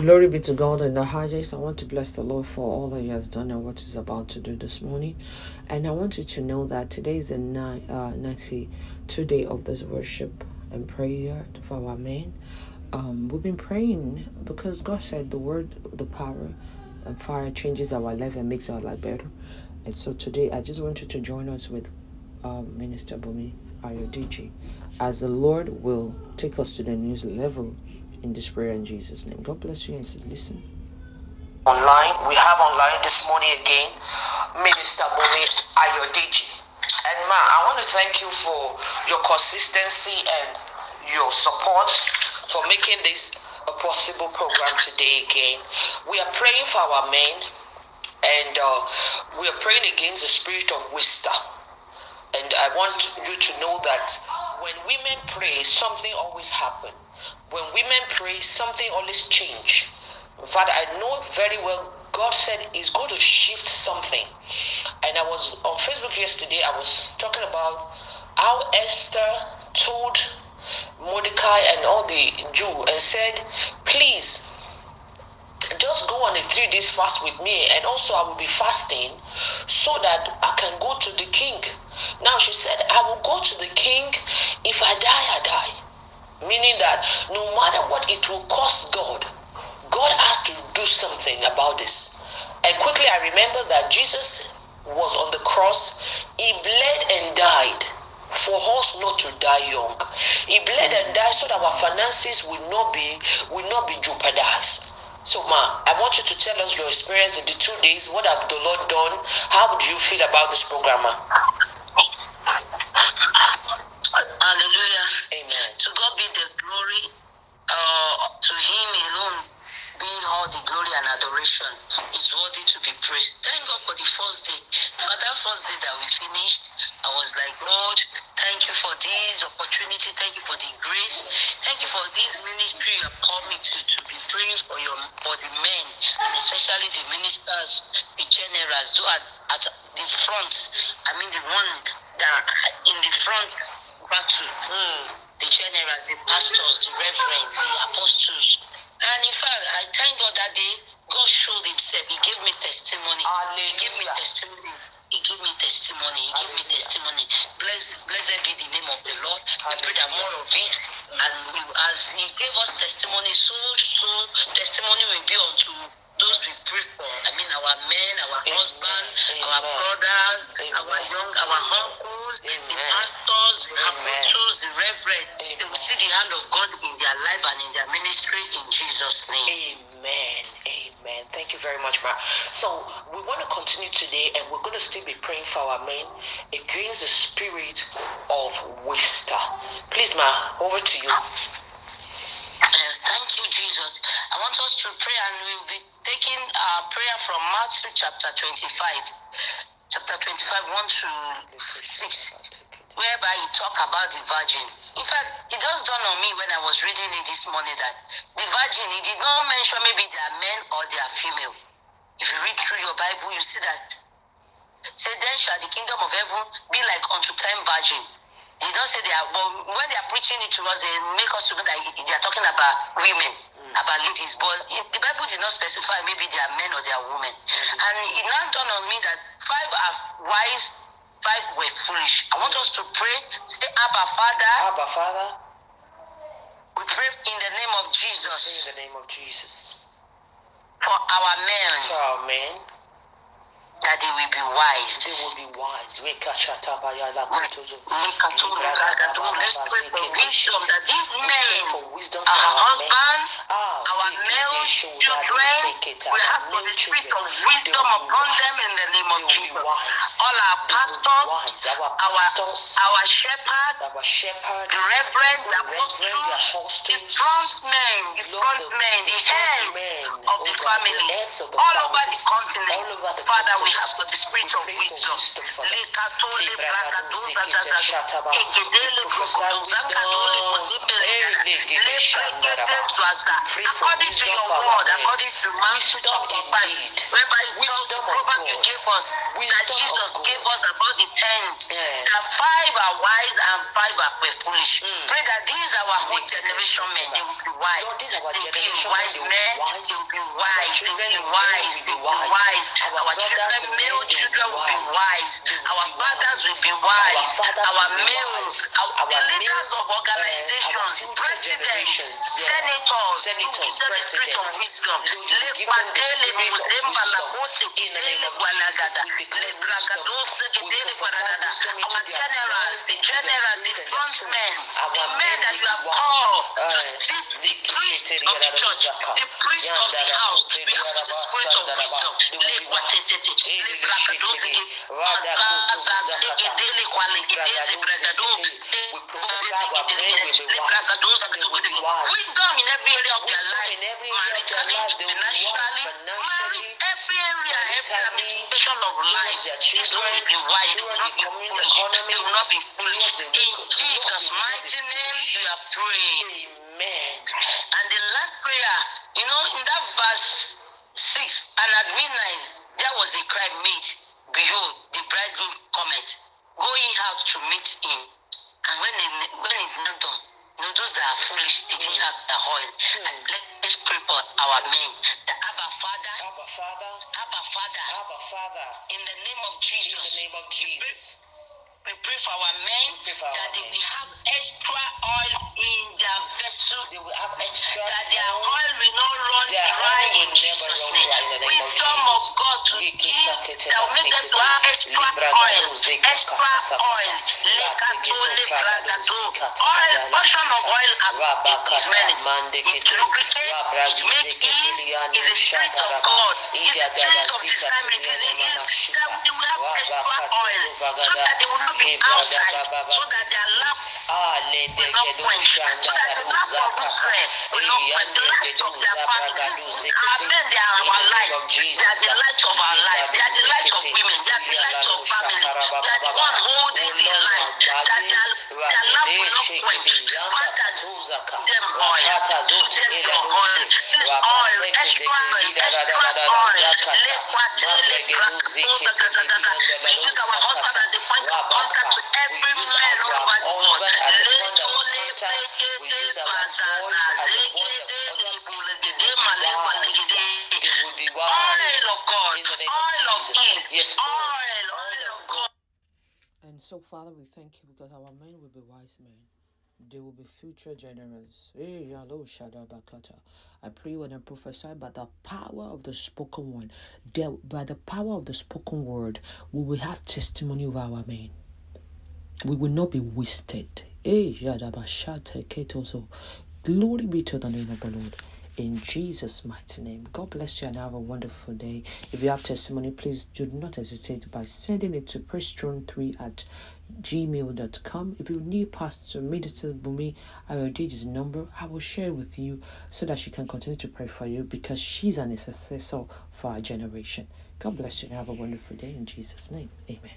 Glory be to God in the highest. I want to bless the Lord for all that He has done and what He's about to do this morning. And I want you to know that today is the ni- uh, 92 day of this worship and prayer for our men. Um, we've been praying because God said the word, the power, and fire changes our life and makes our life better. And so today, I just want you to join us with uh, Minister Bunmi Ayodeji as the Lord will take us to the next level in this prayer in Jesus' name. God bless you and listen. Online, we have online this morning again Minister Bunmi Ayodeji. And ma, I want to thank you for your consistency and your support for making this a possible program today again. We are praying for our men and uh, we are praying against the spirit of wisdom. And I want you to know that when women pray, something always happens. When women pray, something always change. In fact, I know very well God said He's going to shift something. And I was on Facebook yesterday, I was talking about how Esther told Mordecai and all the Jew and said, please just go on a three days fast with me and also i will be fasting so that i can go to the king now she said i will go to the king if i die i die meaning that no matter what it will cost god god has to do something about this and quickly i remember that jesus was on the cross he bled and died for us not to die young he bled and died so that our finances will not be will not be jeopardized so, Ma, I want you to tell us your experience in the two days. What have the Lord done? How do you feel about this program, Ma? To God be the glory. Uh, to Him alone being all the glory and adoration is worthy to be praised. Thank God for the first day. For that first day that we finished, I was like, Lord, thank you for this opportunity. Thank you for the grace. Thank you for this ministry you have called me to, to be praying for your for the men, especially the ministers, the generals, who are at the front. I mean the one that in the front battle. Hmm. The generals, the pastors, the reverends, the apostles. And in fact, I thank God that day God showed himself. He gave me testimony. He gave me testimony. He gave me testimony. He gave me testimony. Bless, blessed be the name of the Lord. We pray that more of it. And as he gave us testimony, so so testimony will be unto those we pray for. I mean, our men, our Amen. husbands, our brothers, Amen. our young, our uncles, the Amen. pastors, the Amen. apostles, the reverend. They will see the hand of God in their life and in their ministry in Jesus' name. Amen. Amen. Thank you very much, Ma. So we want to continue today and we're going to still be praying for our men against the spirit of wisdom. Please, Ma, over to you. Uh, thank you, Jesus. I want us to pray and we'll be taking our prayer from Matthew chapter 25. Chapter 25, 1 to 6, whereby he talk about the virgin. In fact, it just dawned on me when I was reading it this morning that the virgin, he did not mention maybe they are men or they are female. If you read through your Bible, you see that. Say, then shall the kingdom of heaven be like unto ten virgin. They don't say they are, but when they are preaching it to us, they make us to know that they are talking about women, about ladies. But it, the Bible did not specify maybe they are men or they are women. Mm-hmm. And it now dawned on me that five are wise, five were foolish. I want us to pray, say, Abba, Father, Abba, Father, we pray in the name of Jesus. in the name of Jesus. for our men For our men, that they will be wise. they will be wise. Let's pray for wisdom that these men, our for our men. husband, ah, our male children, will have the spirit of wisdom upon them in the name of Jesus. All our They will be pastors. Our our pastors, our shepherd, our shepherds, the reverend, the the reverend, the apostles, the front men, the front men, the men, of the families, all over the continent. Father, we ask for the spirit of wisdom. Lekatole bragadoza zazaza. Egedele brogodoza kadole mozebele. Leprekete zwaza. According to your word, according to Matthew chapter 5, whereby you tell the proverb you gave us, that Jesus gave us about the ten. That five are wise and five are foolish. Pray that these are our whole generation men. They will be wise. They will be wise men. They will be wise. They will be wise. They will be wise. Our children, male children will be wise. Our fathers will be wise. Our males, our, leaders of organizations, presidents, senators, senators, give them the spirit of wisdom. Lekwadele muzemba la kote kidele gwalagada. Lebragadoste kidele gwaradada. Our generals, the generals, the front men, the men that you have called to sit the priest of the church, the priest of the house, we ask for the spirit of wisdom. Lekwatesete, lebragadoste Mazaza segedele kwalegedeze bragado. Wisdom in every area of their life, maritally, financially, every area, every ramification of life. Children will be wise, they will not be foolish. Will not be foolish. In Jesus' mighty name, we are praying. Amen. And the last prayer, you know, in that verse 6, and at midnight, there was a cry made, Behold, the bridegroom cometh, going out to meet him. And when, it, when it's not done, you know, those that are foolish, they didn't have the oil. And let's pray for our men. The Abba Father, Abba Father, Abba Father, Abba Father, in the name of Jesus. in the name of Jesus. We pray for our men for our that they will have extra oil in their vessel. They will have extra That their oil. will not run Their dry in Jesus' name. the name of Wisdom Jesus. of God to give that will make them to have extra oil. Gado zeka Extra kakasaka. oil. Lekato Lategezo lebragato. zikata Oil, bayala. portion of oil and it is Rabakata many. mande It kete. lubricate, it Rabrazi makes zeke ease. tiliani It's the spirit of shakaraba. God. It's the Ida spirit dada of zika discernment. It's the tiliani it, mama shika. that they will have extra Rabakatu oil. So vagada. that they will not be Libra outside. dada baba So that their lamp Ale de will not gedo quench. So shanda that the gado lamp of zaka. Israel will not quench. The light of their family. Zabragado Our zekete. men, they are In our the name light. of They Jesus. are the light of oil. Lekwatele, brakatosa, We use our husband as the point of contact to every man all over the world. Letole, brekete, bazaza, zekede, lebulegede, malewalegede. They will Oil of God, in the name oil of of Yes, oil, oil of God. And so, Father, we thank you because our men will be wise men. They will be future generals. Eh. I pray when I prophesy by the power of the spoken word, there, by the power of the spoken word, we will have testimony of our men. We will not be wasted. Eh. Glory be to the name of the Lord. In Jesus' mighty name. God bless you and have a wonderful day. If you have testimony, please do not hesitate by sending it to presstron3 at gmail.com. If you need Pastor Minister Bunmi Ayodeji's number, I will share with you so that she can continue to pray for you because she's an intercessor for our generation. God bless you and have a wonderful day in Jesus' name. Amen.